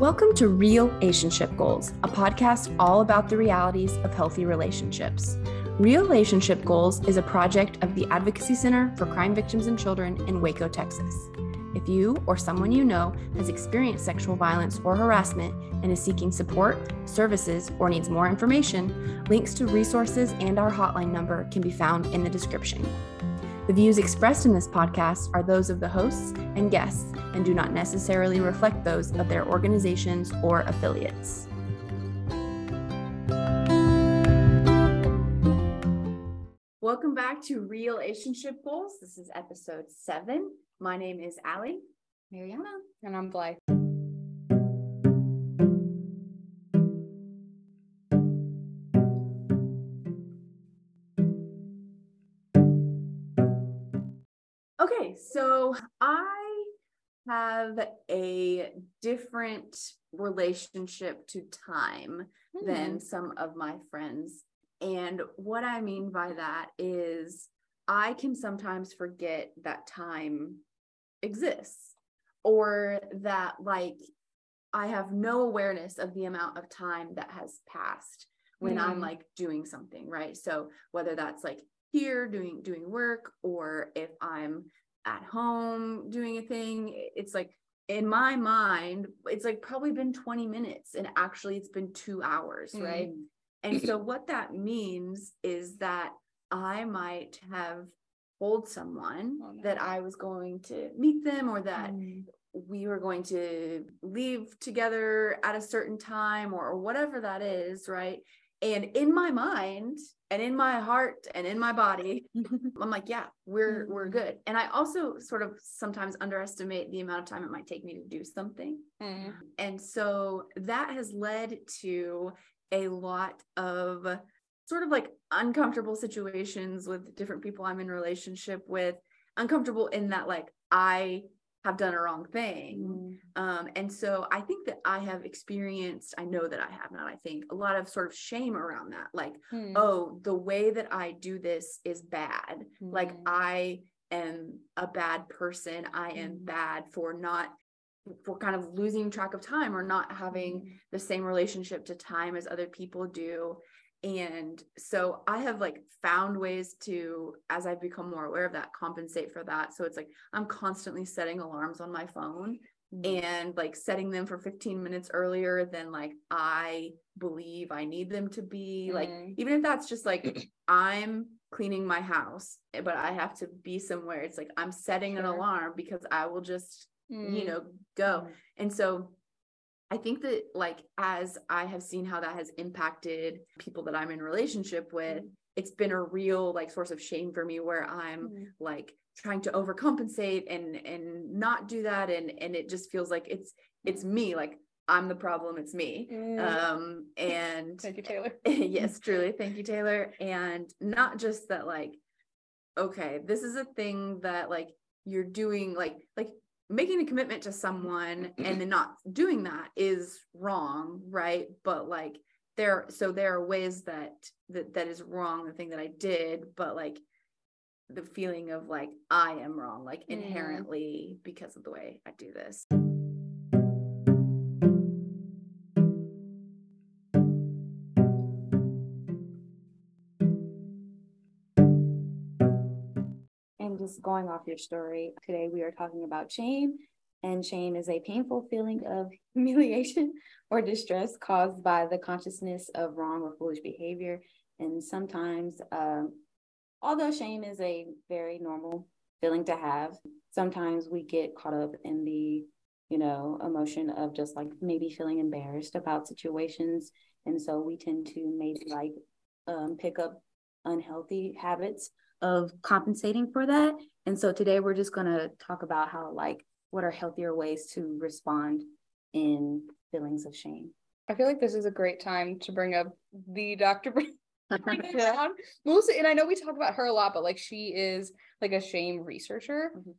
Welcome to Real Relationship Goals, a podcast all about the realities of healthy relationships. Real Relationship Goals is a project of the Advocacy Center for Crime Victims and Children in Waco, Texas. If you or someone you know has experienced sexual violence or harassment and is seeking support, services, or needs more information, links to resources and our hotline number can be found in the description. The views expressed in this podcast are those of the hosts and guests and do not necessarily reflect those of their organizations or affiliates. Welcome back to Relationship Goals. This is episode seven. My name is Aleigh. Mariana. And I'm Blythe. So I have a different relationship to time mm. than hmm. some of my friends. And what I mean by that is I can sometimes forget that time exists or that like I have no awareness of the amount of time that has passed when mm. I'm hmm. like doing something, right? So whether that's like here doing doing work or if I'm at home doing a thing it's like in my mind it's like probably been 20 minutes and actually it's been 2 hours mm. right and so what that means is that i might have told someone oh, no. that i was going to meet them or that mm. we were going to leave together at a certain time or, or whatever that is right and in my mind and in my heart and in my body, I'm like, yeah, we're we're mm-hmm. good. And I also sort of sometimes underestimate the amount of time it might take me to do something. Mm. And so that has led to a lot of sort of like uncomfortable situations with different people I'm in relationship with. Uncomfortable in that like I have done a wrong thing. Mm. Um, and so I think that I have experienced, I know that I have not, I think, a lot of sort of shame around that. Like, mm. oh, the way that I do this is bad. Mm. Like, I am a bad person. I am mm. bad for not for kind of losing track of time or not having mm. the same relationship to time as other people do and so i have like found ways to as i've become more aware of that compensate for that so it's like i'm constantly setting alarms on my phone mm-hmm. and like setting them for 15 minutes earlier than like i believe i need them to be mm-hmm. like even if that's just like i'm cleaning my house eh, but i have to be somewhere it's like i'm setting sure. an alarm because i will just mm-hmm. you know go mm-hmm. and so I think that like as I have seen how that has impacted people that I'm in relationship with, mm-hmm. it's been a real like source of shame for me where I'm mm-hmm. like trying to overcompensate and and not do that. And and it just feels like it's it's me. Like I'm the problem. It's me. Mm. um and thank you Taylor. yes truly. Thank you Taylor. And not just that like okay this is a thing that like you're doing like like making a commitment to someone and then not doing that is wrong right but like there so there are ways that that that is wrong the thing that i did but like the feeling of like i am wrong like inherently mm. because of the way i do this going off your story, today we are talking about shame. And shame is a painful feeling of humiliation or distress caused by the consciousness of wrong or foolish behavior. And sometimes, um, although shame is a very normal feeling to have, sometimes we get caught up in the you know, emotion of just like maybe feeling embarrassed about situations. And so we tend to maybe like um, pick up unhealthy habits of compensating for that. And so today we're just going to talk about how, like, what are healthier ways to respond in feelings of shame. I feel like this is a great time to bring up the Dr. down. Mostly, and I know we talk about her a lot, but like she is like a shame researcher. Mm-hmm.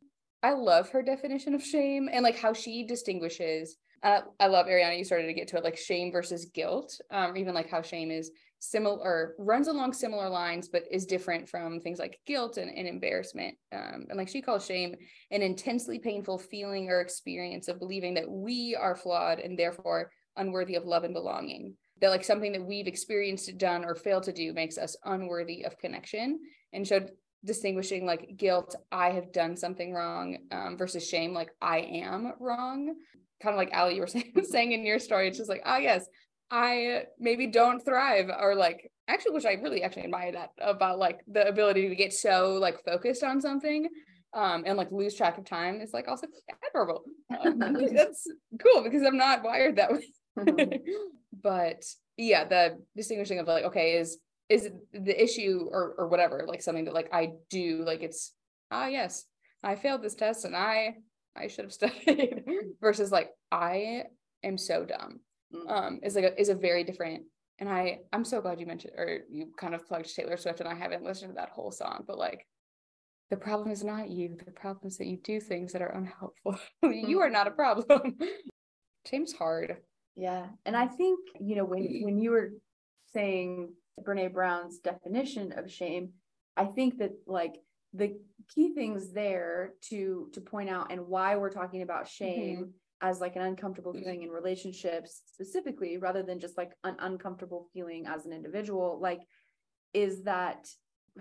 I love her definition of shame and like how she distinguishes. Uh, I love Ariana. You started to get to it, like shame versus guilt, um, or even like how shame is similar or runs along similar lines, but is different from things like guilt and, and embarrassment. Um, and like she calls shame an intensely painful feeling or experience of believing that we are flawed and therefore unworthy of love and belonging. That like something that we've experienced, done, or failed to do makes us unworthy of connection. And showed distinguishing like guilt, I have done something wrong, um, versus shame, like I am wrong. Kind of like Aleigh, you were saying, saying in your story, it's just like, oh, yes, I maybe don't thrive or like actually which I really actually admire that about like the ability to get so like focused on something um and like lose track of time is like also admirable. Um, that's cool because I'm not wired that way. Mm-hmm. but yeah, the distinguishing of like okay is is the issue or or whatever like something that like I do like it's ah yes I failed this test and I I should have studied versus like I am so dumb. Um is like a, is a very different and i i'm so glad you mentioned or you kind of plugged taylor swift and i haven't listened to that whole song but like the problem is not you the problem is that you do things that are unhelpful. You are not a problem. Shame's hard. Yeah and i think you know when when you were saying brene brown's definition of shame i think that like the key things there to to point out and why we're talking about shame mm-hmm as like an uncomfortable feeling in relationships specifically rather than just like an uncomfortable feeling as an individual like is that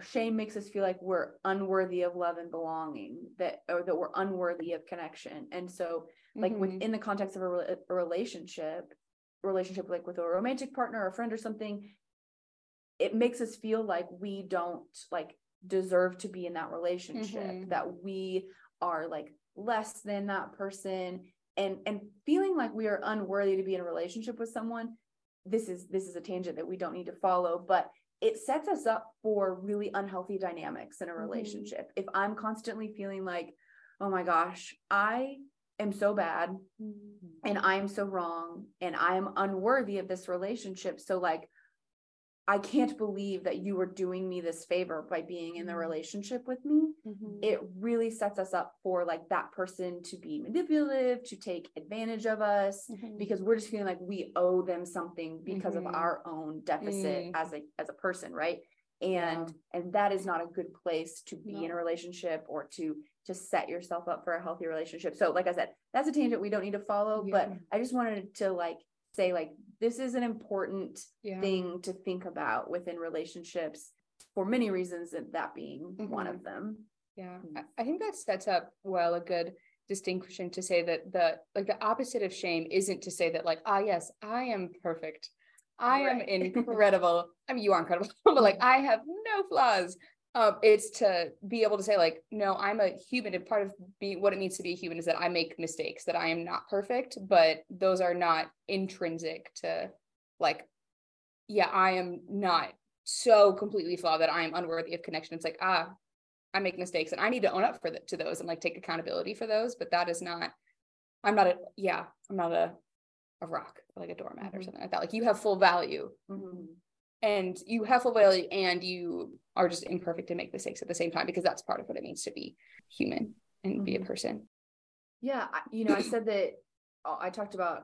shame makes us feel like we're unworthy of love and belonging that or that we're unworthy of connection and so like mm-hmm. within the context of a, a relationship relationship like with a romantic partner or a friend or something it makes us feel like we don't like deserve to be in that relationship mm-hmm. that we are like less than that person and and feeling like we are unworthy to be in a relationship with someone this is this is a tangent that we don't need to follow but it sets us up for really unhealthy dynamics in a mm-hmm. relationship mm-hmm. if i'm constantly feeling like oh my gosh i am so bad mm-hmm. and i'm so wrong and i am unworthy of this relationship so like I can't believe that you were doing me this favor by being in the mm-hmm. relationship with me. Mm-hmm. It really sets us up for like that person to be manipulative, to take advantage of us mm-hmm. because we're just feeling like we owe them something because of mm-hmm. our own deficit mm. as a as a person, right? And yeah. and that is not a good place to be no. in a relationship or to to set yourself up for a healthy relationship. So like I said, that's a tangent we don't need to follow, yeah. but I just wanted to like say like this is an important yeah. thing to think about within relationships for many reasons and that being mm-hmm. one of them yeah mm. i think that sets up well a good distinction to say that the like the opposite of shame isn't to say that like ah yes i am perfect i right. am incredible i mean you are incredible but like i have no flaws um, it's to be able to say like no i'm a human. And part of being what it means to be a human is that i make mistakes that i am not perfect but those are not intrinsic to like yeah i am not so completely flawed that i am unworthy of connection. It's like ah i make mistakes and i need to own up for the, to those and like take accountability for those. But that is not i'm not a yeah i'm not a a rock like a doormat mm-hmm. or something like that. Like you have full value mm-hmm. and you have full value and you are just imperfect and make mistakes at the same time because that's part of what it means to be human and mm-hmm. be a mm-hmm. person yeah you know i said that uh, i talked about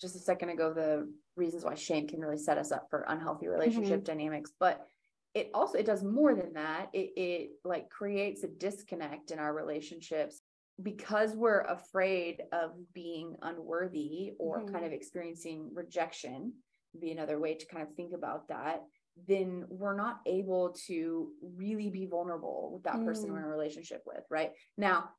just a second ago the reasons why shame can really set us up for unhealthy relationship mm-hmm. dynamics but it also it does more than that it, it like creates a disconnect in our relationships because we're afraid of being unworthy or mm-hmm. kind of experiencing rejection be another way to kind of think about that then we're not able to really be vulnerable with that person mm. we're in a relationship with right now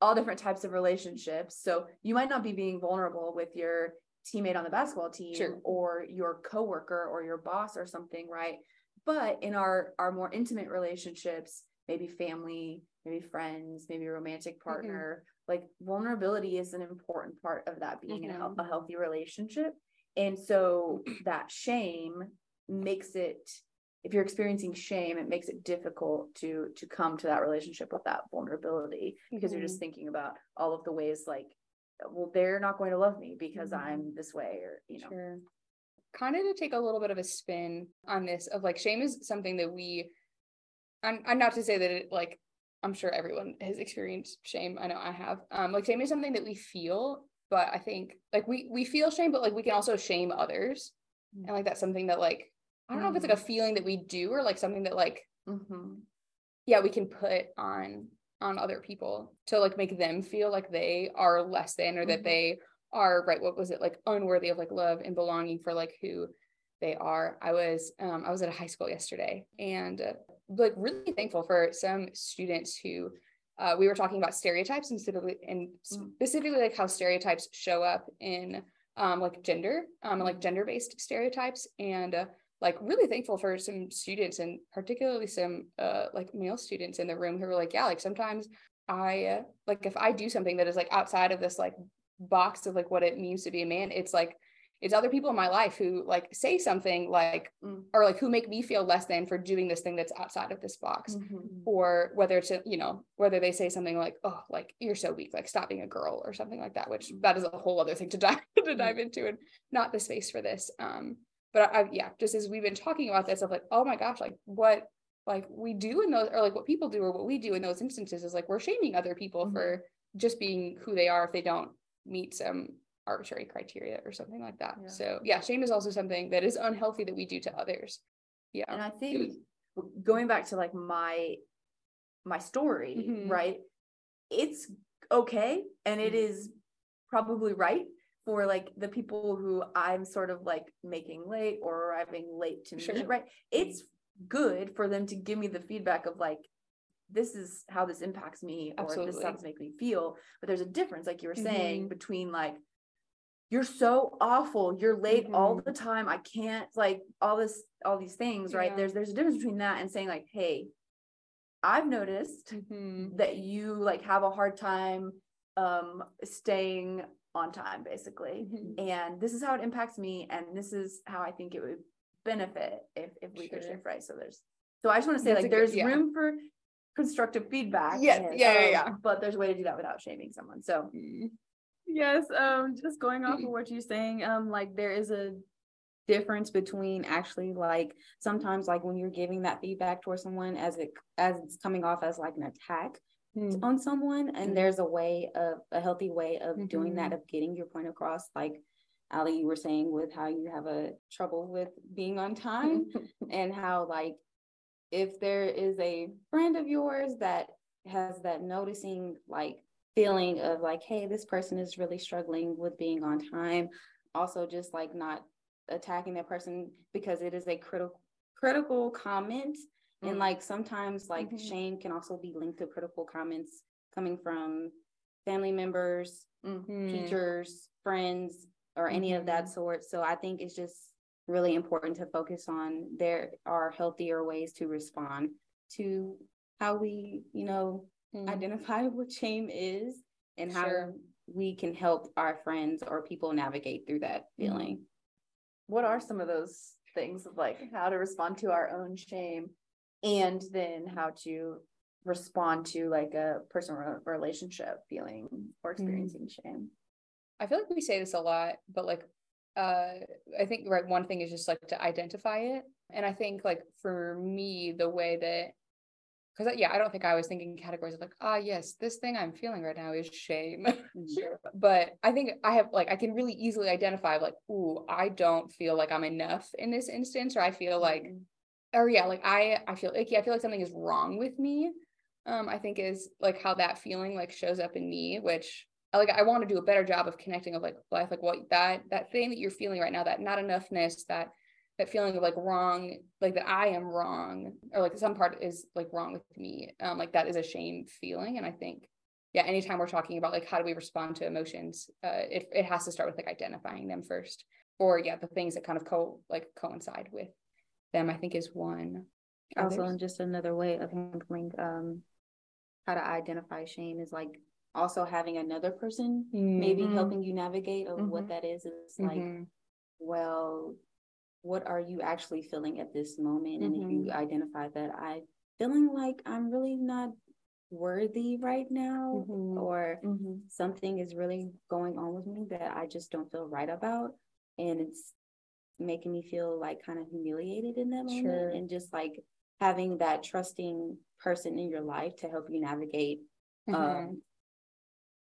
all different types of relationships so you might not be being vulnerable with your teammate on the basketball team sure. or your coworker or your boss or something right but in our our more intimate relationships maybe family maybe friends maybe a romantic partner mm-hmm. like vulnerability is an important part of that being mm-hmm. in a, a healthy relationship and so that shame makes it if you're experiencing shame it makes it difficult to to come to that relationship with that vulnerability because mm-hmm. you're just mm-hmm. thinking about all of the ways like well they're not going to love me because mm-hmm. i'm this way or you know sure. kind of to take a little bit of a spin on this of like shame is something that we i'm, I'm not to say that it like i'm sure everyone has experienced shame i know i have um like shame is something that we feel but I think like we we feel shame, but like we can also shame others. Mm-hmm. And like that's something that like I don't know if it's like a feeling that we do or like something that like Mhm. yeah we can put on on other people to like make them feel like they are less than or that Mhm. they are right what was it like unworthy of like love and belonging for like who they are i was um i was at a high school yesterday and uh, like really thankful for some students who uh, we were talking about stereotypes and specifically and Mm. specifically like how stereotypes show up in um like gender um and like gender based stereotypes and uh, like really thankful for some students and particularly some uh like male students in the room who were like yeah like sometimes i uh, like if i do something that is like outside of this like box of like what it means to be a man it's like it's other people in my life who like say something like Mm. or like who make me feel less than for doing this thing that's outside of this box Mhm. or whether it's you know whether they say something like oh like you're so weak like stop being a girl or something like that which that is a whole other thing to dive to dive into and not the space for this um but I, yeah just as we've been talking about this of like oh my gosh like what like we do in those or like what people do or what we do in those instances is like we're shaming other people Mhm. for just being who they are if they don't meet some arbitrary criteria or something like that Yeah. so yeah shame is also something that is unhealthy that we do to others yeah And I think going back to like my my story, Mhm. right? It's okay and it Mhm. is probably right for like the people who I'm sort of like making late or arriving late to Sure. meet, right? It's good for them to give me the feedback of like this is how this impacts me or this Absolutely. this make me feel. But there's a difference, like you were saying, Mhm. between like you're so awful you're late all Mhm. the time i can't like all this all these things right Yeah. there's there's a difference between that and saying like hey i've noticed Mhm. that you like have a hard time um staying on time basically Mhm. and this is how it impacts me and this is how i think it would benefit if if we could shift right so there's so i just want to say That's like good- there's yeah. room for constructive feedback Yes, yeah, yeah, um, yeah. but there's a way to do that without shaming someone so Mm. Yes, um, just going off of what you're saying, um, like there is a difference between actually like sometimes like when you're giving that feedback towards someone as it as it's coming off as like an attack Mm. on someone and Mhm. there's a way of a healthy way of doing that Mhm. of getting your point across like Aleigh you were saying with how you have a trouble with being on time and how like if there is a friend of yours that has that noticing like feeling of like hey this person is really struggling with being on time also just like not attacking that person because it is a critical critical comment and Mm. like sometimes like Mhm. shame can also be linked to critical comments coming from family members Mm. teachers friends or any of that sort so i think it's just really important to focus on there are healthier ways to respond to how we you know Mm. identify what shame is and how Sure. we can help our friends or people navigate through that feeling what are some of those things of like how to respond to our own shame and then how to respond to like a personal relationship feeling or experiencing shame I feel like we say this a lot, but like uh I think right one thing is just like to identify it. And I think like for me, the way that because yeah, I don't think I was thinking categories of like, ah yes, this thing I'm feeling right now is shame. sure. but I think I have like I can really easily identify like, ooh, I don't feel like I'm enough in this instance, or I feel like or yeah, like I I feel icky. I feel like something is wrong with me. Um, I think is like how that feeling like shows up in me, which like I want to do a better job of connecting of like life, like what that that thing that you're feeling right now, that not enoughness, that that feeling of like wrong, like that I am wrong, or like some part is like wrong with me. Um, like that is a shame feeling. And I think, yeah, anytime we're talking about like how do we respond to emotions, uh, it it has to start with like identifying them first. Or yeah, the things that kind of co like coincide with them, I think is one. also Others? and just another way of handling um how to identify shame is like also having another person maybe Mhm. helping you navigate of Mhm. what that is it's like Mhm. well what are you actually feeling at this moment and if you identify that i feeling like i'm really not worthy right now Mhm. or Mhm. something is really going on with me that i just don't feel right about and it's making me feel like kind of humiliated in that moment Sure. and just like having that trusting person in your life to help you navigate Mhm. um,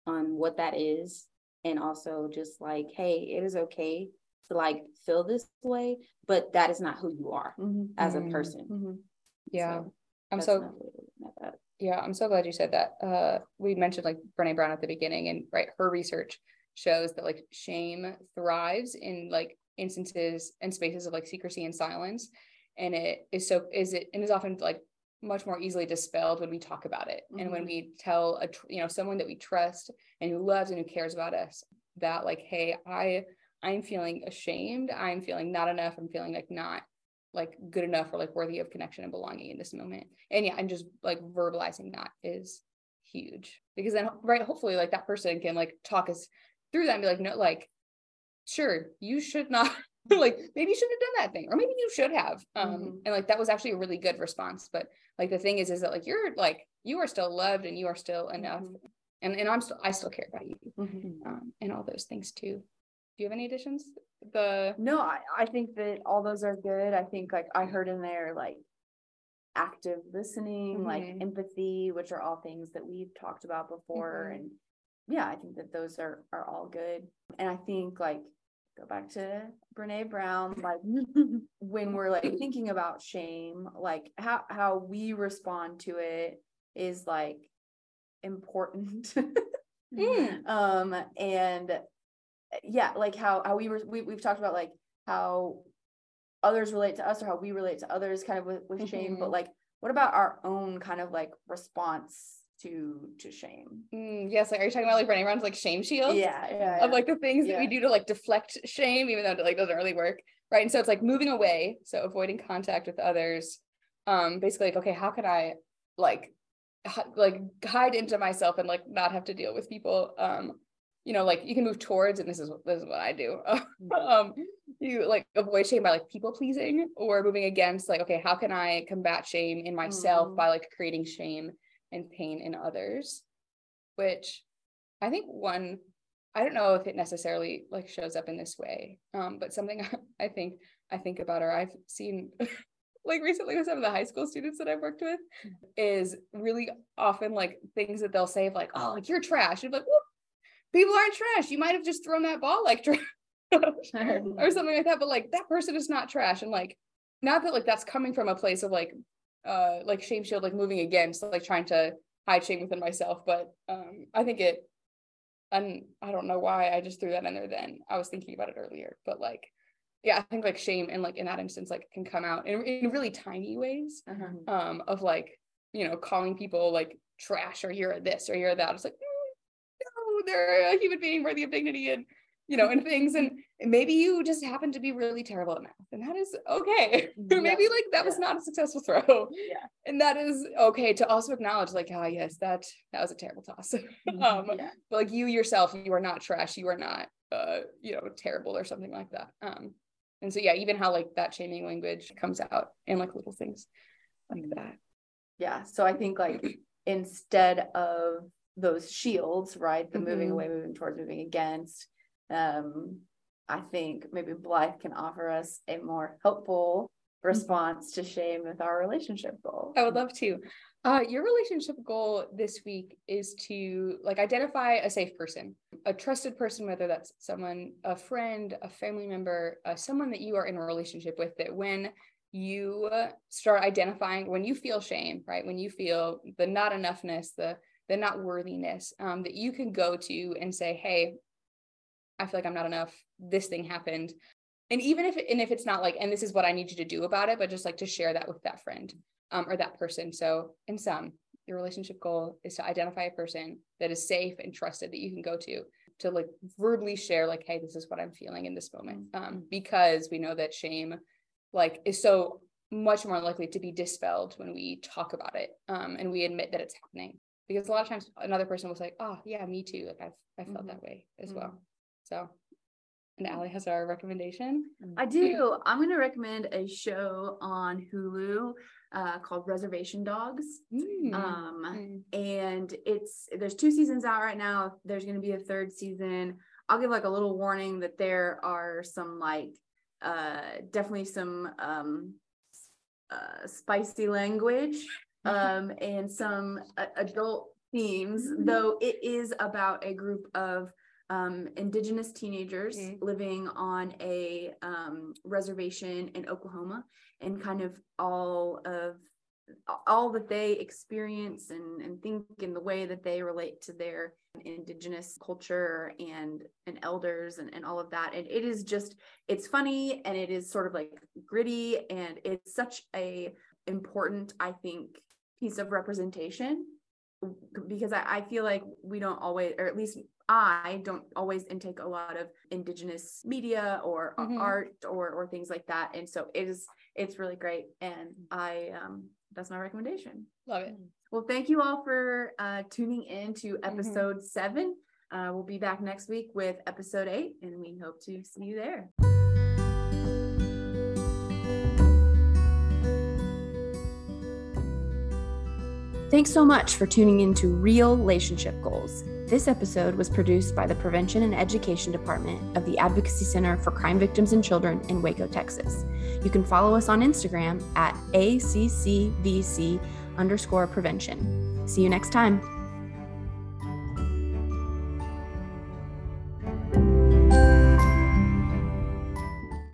on what that is and also just like hey it is okay to like feel this way, but that is not who you are Mhm. as a Mhm. person. Mhm. Yeah. So I'm so another way of looking at that. Yeah, I'm so glad you said that. Uh, we mentioned like Brene Brown at the beginning, and right, her research shows that like shame thrives in like instances and spaces of like secrecy and silence, and it is so is it and is often like much more easily dispelled when we talk about it and when Mhm. we tell a tr- you know someone that we trust and who loves and who cares about us that like hey I I'm feeling ashamed I'm feeling not enough I'm feeling like not like good enough or like worthy of connection and belonging in this moment and yeah and just like verbalizing that is huge because then right hopefully like that person can like talk us through that and be like no like sure you should not like maybe you shouldn't have done that thing or maybe you should have um Mhm. and like that was actually a really good response but like the thing is is that like you're like you are still loved and you are still enough Mhm. and and i'm still i still care about you Mhm. um and all those things too do you have any additions the No, I, I think that all those are good. I think like I heard in there like active listening, like Mhm. empathy, which are all things that we've talked about before. Mhm. And yeah, I think that those are are all good. And I think like go back to Brene Brown, like when we're like thinking about shame, like how how we respond to it is like important. Mm. um and yeah like how how we were we, we've talked about like how others relate to us or how we relate to others kind of with, with shame but Mhm. like what about our own kind of like response to to shame Mm, yes like are you talking about like running around like shame shields yeah yeah, of like the things that we do to like deflect shame, even though it like doesn't really work. Right. And so it's like moving away. So avoiding contact with others. Um, basically like, okay, how can I like like hide into myself and like not have to deal with people? Um, you know, like you can move towards, and this is this is what I do. um, you like avoid shame by like people pleasing or moving against like, okay, how can I combat shame in myself Mhm. by like creating shame and pain in others? Which I think one I don't know if it necessarily like shows up in this way. Um, but something I think I think about or I've seen like recently with some of the high school students that I've worked with is really often like things that they'll say of like, oh, like you're trash. And like, "Whoop, people aren't trash. You might have just thrown that ball like trash or something like that. But like that person is not trash. And like not that like that's coming from a place of like uh like shame shield, like moving against, like trying to hide shame within myself. But um I think it and I don't know why I just threw that in there then. I was thinking about it earlier, but like, yeah, I think like shame and like in that instance, like can come out in, in really tiny ways Uh-huh. um of like, you know, calling people like trash or you're this or you're that. It's like, "Mm, no, they're a human being worthy of dignity and you know, and things. And maybe you just happen to be really terrible at math, and that is okay. Or maybe like that was not a successful throw. Yeah. And that is okay to also acknowledge, like, ah, yes, that that was a terrible toss. um, yeah but like you yourself you are not trash you are not uh you know terrible or something like that um and so yeah even how like that shaming language comes out in like little things like that yeah so i think like instead of those shields right the moving Mhm. away moving towards moving against um i think maybe blythe can offer us a more helpful response to shame with our relationship goal i would love to. Uh your relationship goal this week is to like identify a safe person a trusted person whether that's someone a friend a family member uh, someone that you are in a relationship with that when you start identifying when you feel shame right? When you feel the not enoughness the the not worthiness um, that you can go to and say hey i feel like i'm not enough. This thing happened. And even if and if it's not like and this is what i need you to do about it but just like to share that with that friend um, or that person. So in sum your relationship goal is to identify a person that is safe and trusted that you can go to to like verbally share like hey this is what i'm feeling in this moment. Um, because we know that shame like is so much more likely to be dispelled when we talk about it um, and we admit that it's happening. Because a lot of times another person was like oh yeah me too. Like i've i felt Mhm. that way as Mhm. well so and Aleigh has our recommendation I do. I'm going to recommend a show on Hulu uh, called Reservation Dogs. Mm. Um, Mm. and it's there's two seasons out right now. There's going to be a third season. I'll give like a little warning that there are some like uh definitely some um uh spicy language um and some uh, adult themes though it is about a group of um, indigenous teenagers Mhm. living on a um, reservation in Oklahoma and kind of all of all that they experience and, and think in the way that they relate to their indigenous culture and and elders and, and all of that and it is just it's funny and it is sort of like gritty and it's such a important i think piece of representation because I, I feel like we don't always or at least i don't always intake a lot of indigenous media or Mhm. art or or things like that and so it is it's really great and i um that's my recommendation Love it. well thank you all for uh tuning in to Mm-hmm. episode seven uh we'll be back next week with episode eight and we hope to see you there Thanks so much for tuning in to Real Relationship Goals. This episode was produced by the Prevention and Education Department of the Advocacy Center for Crime Victims and Children in Waco, Texas. You can follow us on Instagram at ACCVC underscore prevention. See you next time.